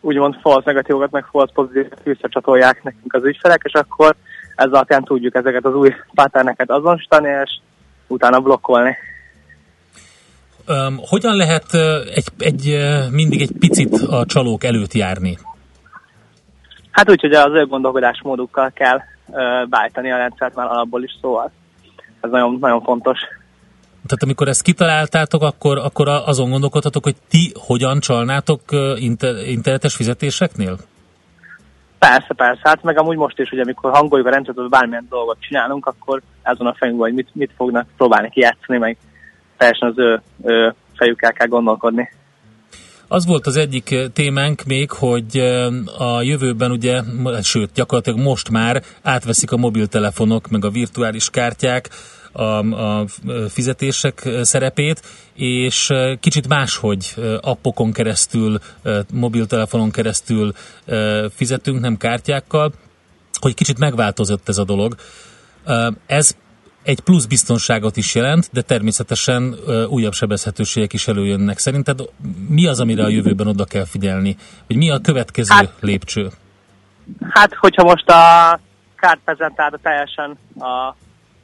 úgymond false negatívokat, meg false pozitívokat visszacsatolják nekünk az ügyfelek, és akkor ez alapján tudjuk ezeket az új patterneket azonosítani, és utána blokkolni. Öm, Hogyan lehet eh, egy, egy, mindig egy picit a csalók előtt járni? Hát úgy, hogy az ő gondolkodásmódukkal kell ö, beállítani a rendszert már alapból is, szóval ez nagyon, nagyon fontos. Tehát amikor ezt kitaláltátok, akkor, akkor azon gondolkodtatok, hogy ti hogyan csalnátok inter, internetes fizetéseknél? Persze, persze, hát meg amúgy most is, hogy amikor hangoljuk a rendszert, hogy bármilyen dolgot csinálunk, akkor azon a fejünkben, hogy mit, mit fognak próbálni kijátszani, meg teljesen az ő, ő fejükkel kell gondolkodni. Az volt az egyik témánk még, hogy a jövőben ugye, sőt, gyakorlatilag most már átveszik a mobiltelefonok, meg a virtuális kártyák a, a fizetések szerepét, és kicsit máshogy appokon keresztül, mobiltelefonon keresztül fizetünk, nem kártyákkal, hogy kicsit megváltozott ez a dolog. Ez egy plusz biztonságot is jelent, de természetesen újabb sebezhetőségek is előjönnek. Szerinted mi az, amire a jövőben oda kell figyelni? Hogy mi a következő Hát- lépcső? Hát, hogyha most a kártprezentátor teljesen a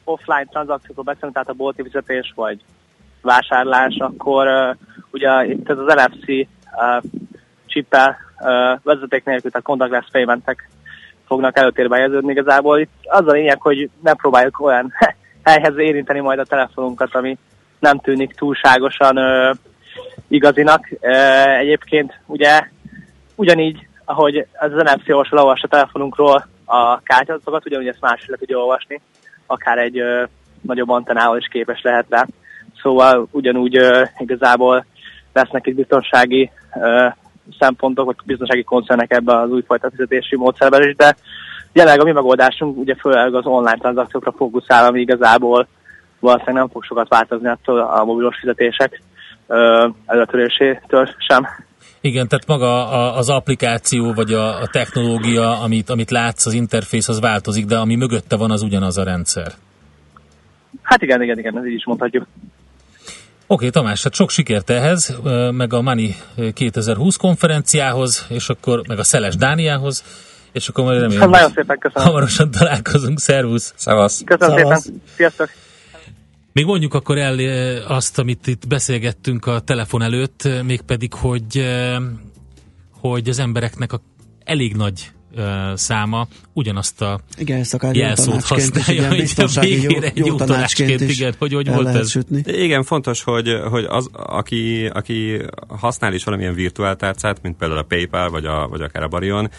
offline tranzakciókról beszélünk, tehát a bolti fizetés vagy vásárlás, akkor uh, ugye itt ez az NFC uh, chippel uh, vezeték nélkül, tehát contactless paymentek fognak előtérbe helyeződni igazából. Itt az a lényeg, hogy ne próbáljuk olyan <laughs> helyhez érinteni majd a telefonunkat, ami nem tűnik túlságosan uh, igazinak. Uh, egyébként ugye ugyanígy, ahogy az NFC olvasó leolvassa a telefonunkról a kártyadatokat, ugyanúgy ezt más le tudja olvasni, akár egy ö, nagyobb antennával is képes lehet rá. Szóval ugyanúgy ö, igazából lesznek itt biztonsági ö, szempontok, vagy biztonsági koncernek ebbe az újfajta fizetési módszerben is, de jelenleg a mi megoldásunk ugye főleg az online tranzakciókra fókuszál, ami igazából valószínűleg nem fog sokat változni attól a mobilos fizetések előtörésétől sem. Igen, tehát maga a, az applikáció, vagy a, a technológia, amit, amit látsz, az interfész, az változik, de ami mögötte van, az ugyanaz a rendszer. Hát igen, igen, igen, ez így is mondhatjuk. Oké, Tamás, hát sok sikert ehhez, meg a Money 2020 konferenciához, és akkor meg a Szeles Dániához, és akkor majd remélem, Hát nagyon szépen köszönöm. hamarosan találkozunk. Szervusz! Szevasz! Köszönöm Szavasz. szépen. Sziasztok! Még mondjuk akkor el eh, azt, amit itt beszélgettünk a telefon előtt, eh, mégpedig, hogy, eh, hogy az embereknek a elég nagy eh, száma ugyanazt a Igen, ezt jelszót használja, hogy a jó, végére egy jó, jó tanácsként tanácsként, is igen, hogy hogy volt ez? sütni. Igen, fontos, hogy, hogy az, aki, aki használ is valamilyen virtuáltárcát, mint például a PayPal, vagy, a, vagy akár a Barion,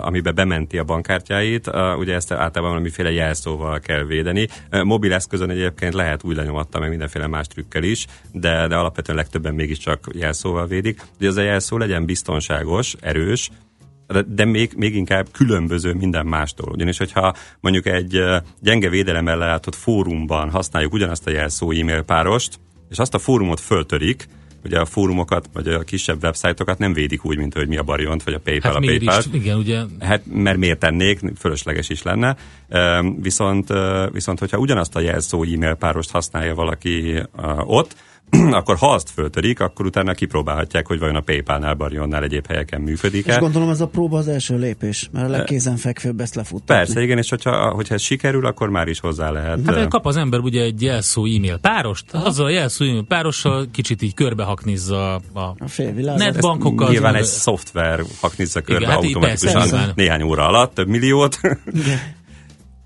amiben bementi a bankkártyáit, ugye ezt általában valamiféle jelszóval kell védeni. Mobil eszközön egyébként lehet új lenyomatta, meg mindenféle más trükkel is, de, de alapvetően legtöbben mégiscsak jelszóval védik. Hogy az a jelszó legyen biztonságos, erős, de, még, még inkább különböző minden mástól. Ugyanis, hogyha mondjuk egy gyenge védelem ellátott fórumban használjuk ugyanazt a jelszó e-mail párost, és azt a fórumot föltörik, ugye a fórumokat, vagy a kisebb websájtokat nem védik úgy, mint hogy mi a Bariont, vagy a PayPal Hát a PayPal. is? Igen, ugye Hát mert miért tennék, fölösleges is lenne. Viszont, viszont hogyha ugyanazt a jelszó e-mail párost használja valaki ott, <clears throat> akkor ha azt föltörik, akkor utána kipróbálhatják, hogy vajon a PayPal-nál, Barionnál egyéb helyeken És működik-e. gondolom ez a próba az első lépés, mert a legkézenfekvőbb ezt lefuttatni. Persze, igen, és hogyha, hogyha ez sikerül, akkor már is hozzá lehet. Hát kap az ember ugye egy jelszó e-mail párost, azzal a jelszó e-mail párossal kicsit így körbehaknizza a, A netbankokat. Nyilván egy szoftver haknizza körbe hát így automatikusan persze, néhány óra alatt, több milliót. <laughs>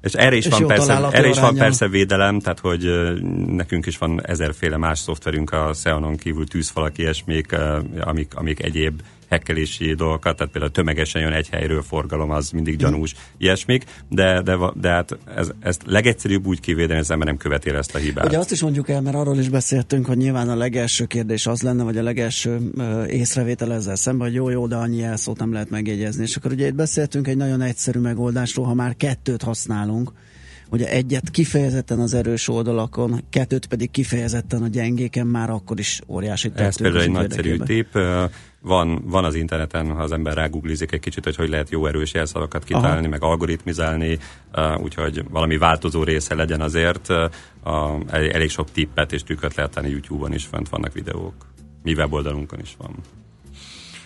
És erre is, És van persze, erre is van persze védelem, tehát hogy nekünk is van ezerféle más szoftverünk a Xeonon kívül tűzfalak, ilyesmik, amik, amik egyéb hekkelési dolgokat, tehát például tömegesen jön egy helyről forgalom, az mindig gyanús, ilyesmik, de, de, de hát ez, ezt legegyszerűbb úgy kivédeni, az ember nem követi ezt a hibát. Ugye azt is mondjuk el, mert arról is beszéltünk, hogy nyilván a legelső kérdés az lenne, vagy a legelső észrevétel ezzel szemben, hogy jó, jó, de annyi elszót nem lehet megjegyezni. És akkor ugye itt beszéltünk egy nagyon egyszerű megoldásról, ha már kettőt használunk, ugye egyet kifejezetten az erős oldalakon, kettőt pedig kifejezetten a gyengéken, már akkor is óriási Ez tettünk például az egy nagyszerű tép. Van, van az interneten, ha az ember ráguglizik egy kicsit, hogy hogy lehet jó erős jelszavakat kitalálni, Aha. meg algoritmizálni, ö, úgyhogy valami változó része legyen azért. A, elég sok tippet és trükköt lehet tenni YouTube-on is, fönt vannak videók. Mi weboldalunkon is van.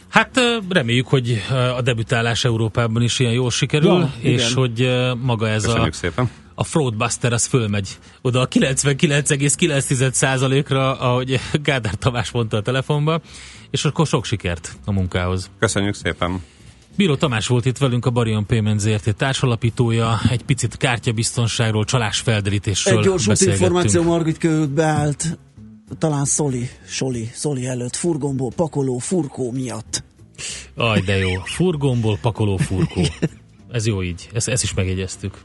Hát reméljük, hogy a debütálás Európában is ilyen jól sikerül, Ja, és igen. hogy maga ez a, Köszönjük szépen. A Fraudbuster az fölmegy oda a 99,9%-ra, ahogy Gádár Tamás mondta a telefonba, és akkor sok sikert a munkához. Köszönjük szépen. Bíró Tamás volt itt velünk, a Barion Payment ZRT társalapítója, egy picit kártyabiztonságról, csalásfelderítésről Egy gyors információ, Margit költ beállt, talán Szoli, Soli, Szoli előtt, furgomból pakoló, furkó miatt. Aj, de jó. Furgomból pakoló furkó. Ez jó így. Ezt, ezt is megjegyeztük.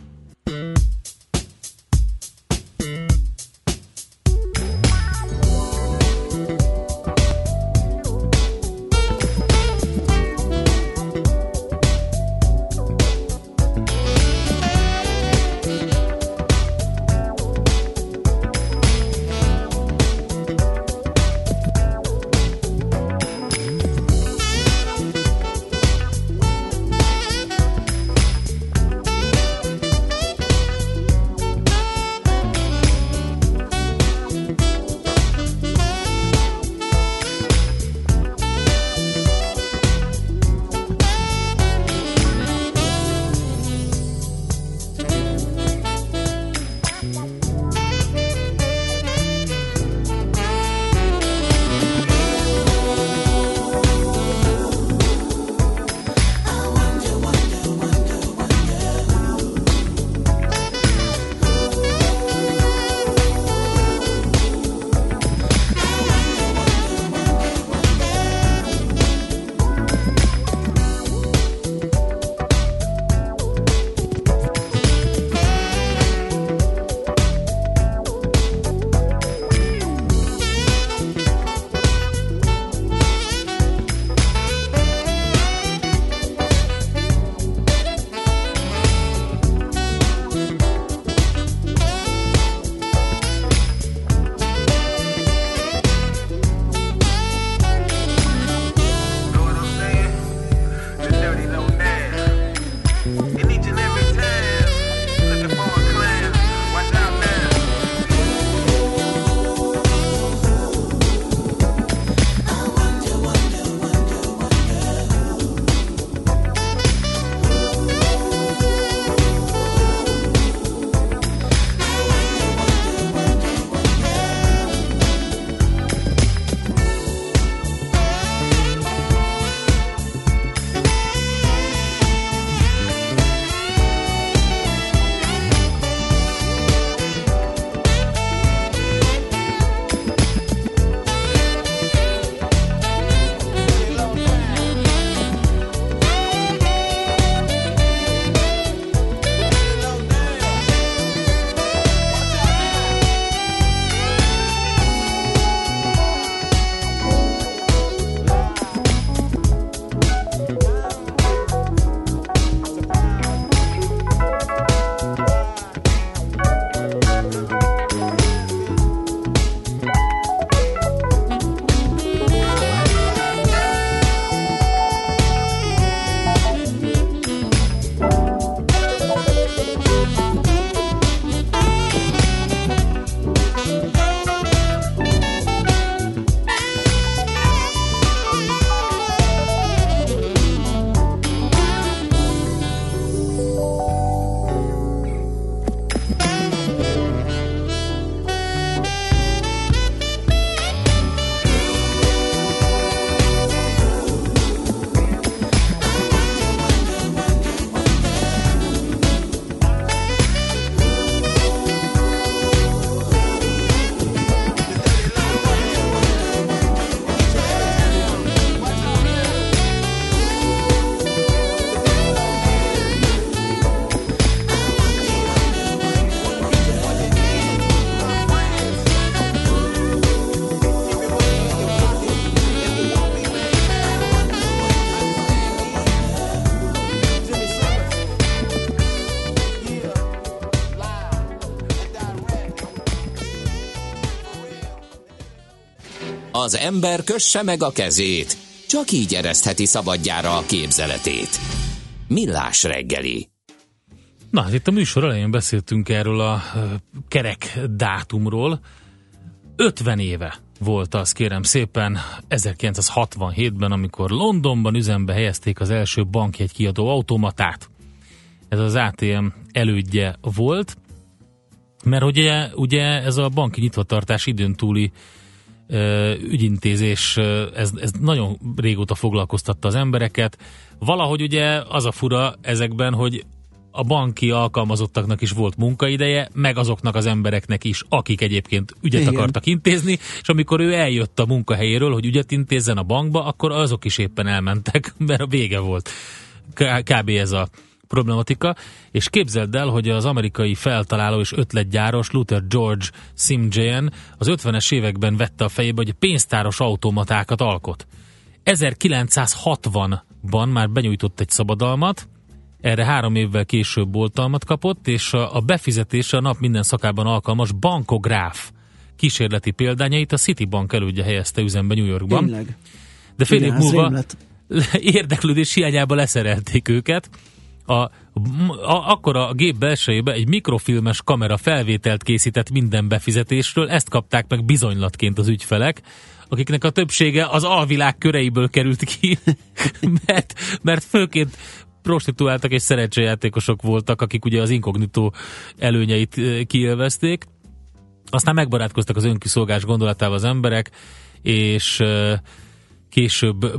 Az ember kösse meg a kezét, csak így eresztheti szabadjára a képzeletét. Millás reggeli. Na, hát itt a műsor elején beszéltünk erről a kerek dátumról. 50 éve volt az, kérem szépen, 1967-ben, amikor Londonban üzembe helyezték az első bankjegy kiadó automatát. Ez az ATM elődje volt, mert ugye, ugye ez a banki nyitvatartás időn túli ügyintézés, ez, ez nagyon régóta foglalkoztatta az embereket. Valahogy ugye az a fura ezekben, hogy a banki alkalmazottaknak is volt munkaideje, meg azoknak az embereknek is, akik egyébként ügyet Igen. akartak intézni, és amikor ő eljött a munkahelyéről, hogy ügyet intézzen a bankba, akkor azok is éppen elmentek, <laughs> mert a vége volt. Kb. ez a problematika, és képzeld el, hogy az amerikai feltaláló és ötletgyáros Luther George Simjayen az 50-es években vette a fejébe, hogy pénztáros automatákat alkot. 1960-ban már benyújtott egy szabadalmat, erre három évvel később oltalmat kapott, és a, befizetése a nap minden szakában alkalmas bankográf kísérleti példányait a Citibank elődje helyezte üzembe New Yorkban. Tényleg. De fél év múlva <laughs> érdeklődés hiányába leszerelték őket. A, a, akkor a gép belsejébe egy mikrofilmes kamera felvételt készített minden befizetésről, ezt kapták meg bizonylatként az ügyfelek, akiknek a többsége az alvilág köreiből került ki, <laughs> mert, mert főként prostituáltak és szerencsejátékosok voltak, akik ugye az inkognitó előnyeit eh, kiélvezték. Aztán megbarátkoztak az önkiszolgás gondolatával az emberek, és eh, később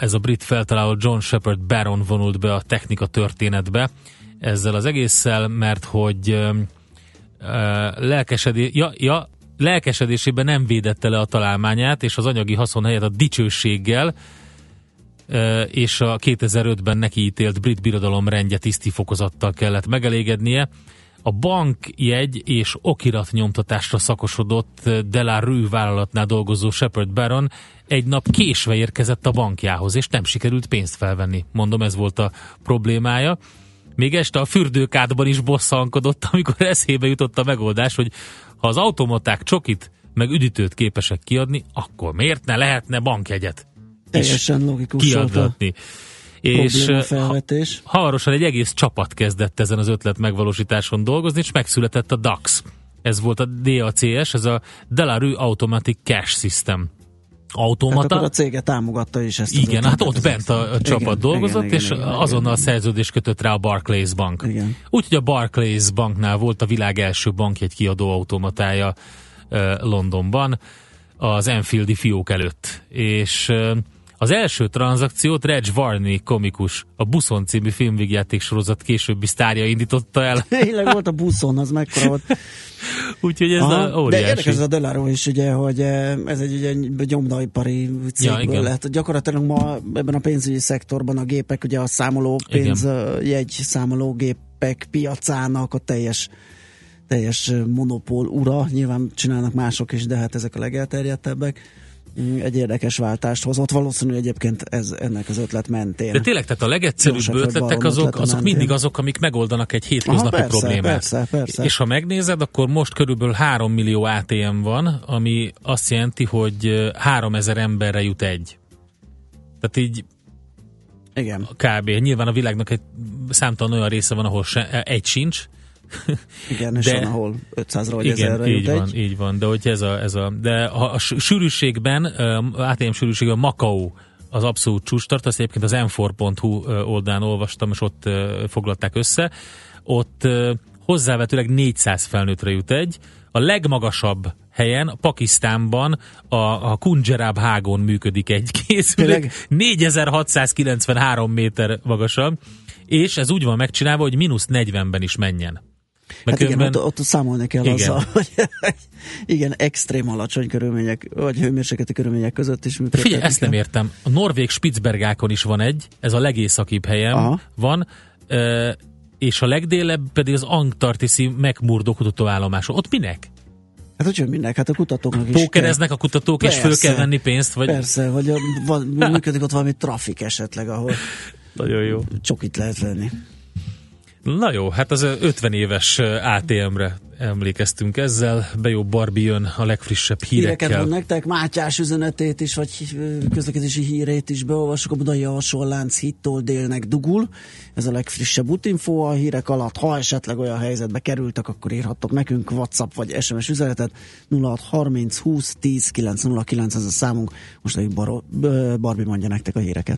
ez a brit feltaláló John Shepard Baron vonult be a technika történetbe ezzel az egésszel, mert hogy eh, eh, lelkesedé, ja, ja, lelkesedésében nem védette le a találmányát, és az anyagi haszon helyett a dicsőséggel, és a 2005-ben neki ítélt brit birodalom rendje tiszti fokozattal kellett megelégednie. A bankjegy és okirat nyomtatásra szakosodott eh, Delarue vállalatnál dolgozó Shepard Baron egy nap késve érkezett a bankjához, és nem sikerült pénzt felvenni. Mondom, ez volt a problémája. Még este a fürdőkádban is bosszankodott, <laughs> amikor eszébe jutott a megoldás, hogy ha az automaták csokit meg üdítőt képesek kiadni, akkor miért ne lehetne bankjegyet Teljesen logikus volt a kiadatni? És eh, felvetés. ha, hamarosan egy egész csapat kezdett ezen az ötlet megvalósításon dolgozni, és megszületett a DAX. Ez volt a DACS, ez a Delarue Automatic Cash System. Automata. akkor a cége támogatta is ezt. Igen, hát ott bent a, a csapat Igen, dolgozott, igen, és igen, azonnal igen. szerződést kötött rá a Barclays Bank. Úgyhogy a Barclays Banknál volt a világ első bankjegy kiadó automatája uh, Londonban, az Enfieldi fiók előtt. És uh, az első tranzakciót Reg Varney komikus, a Buszon című filmvégjáték sorozat későbbi sztárja indította el. <laughs> Tényleg volt a buszon, az mekkora volt. <laughs> Úgyhogy ez Aha, a de óriási. érdekes ez a Delaro is, ugye, hogy eh, ez egy ugye, nyomdaipari cégből igen. lehet. Gyakorlatilag ma ebben a pénzügyi szektorban a gépek, ugye a számoló pénzjegy számológépek piacának a teljes teljes eh, monopól ura, nyilván csinálnak mások is, de hát ezek a legelterjedtebbek. Mm, Egy érdekes váltást hozott, valószínű egyébként ez ennek az ötlet mentén. De tényleg, tehát a legegyszerűbb ötletek azok, azok mentén. mindig azok, amik megoldanak egy hétköznapi Aha, persze, problémát. persze, persze. És ha megnézed, akkor most körülbelül 3 millió ATM van, ami azt jelenti, hogy ö, 3000 emberre jut egy. Tehát így Igen. kb. Nyilván a világnak egy számtalan olyan része van, ahol se, egy sincs. <laughs> Igen, és De- van, ahol 500-ról vagy Igen, 1000-re így van, egy. így van. De hogy ez a, ez a de a s- sűrűségben, ATM sűrűségben Macau az abszolút csúcs tart, azt egyébként az m4.hu ö, oldalán olvastam, és ott foglalták össze. Ott hozzávetőleg 400 felnőttre jut egy. A legmagasabb helyen, Pakisztánban, a, a Kunjerab hágon működik egy készülék. 4693 méter magasabb, és ez úgy van megcsinálva, hogy mínusz 40-ben is menjen. Hát igen, ott, ott számolni kell Igen. azzal, <laughs> hogy igen, extrém alacsony körülmények, vagy hőmérsékleti körülmények között is működik. figyelj, ezt nem értem. A Norvég Spitzbergákon is van egy, ez a legészakibb helyen Aha. van, és a legdélebb pedig az Antarktiszi megmurdó kutatóállomáson. Ott minek? Hát hogy mindenek, hát a kutatóknak is Pókereznek a kutatók, és föl Persze. kell venni pénzt? Vagy... Persze, vagy a, van, <laughs> működik ott valami trafik esetleg, ahol Nagyon jó. csokit lehet venni. Na jó, hát az ö, 50 éves ATM-re emlékeztünk ezzel. Bejó Barbi jön a legfrissebb Híreket hírekkel. mond nektek, Mátyás üzenetét is, vagy közlekedési hírét is beolvasok. A budai alsólánc hittól délnek dugul. Ez a legfrissebb útinfo a hírek alatt. Ha esetleg olyan helyzetbe kerültek, akkor írhattok nekünk WhatsApp vagy SMS üzenetet. 0630 20 10 909 ez a számunk. Most Ö, Barbie mondja nektek a híreket.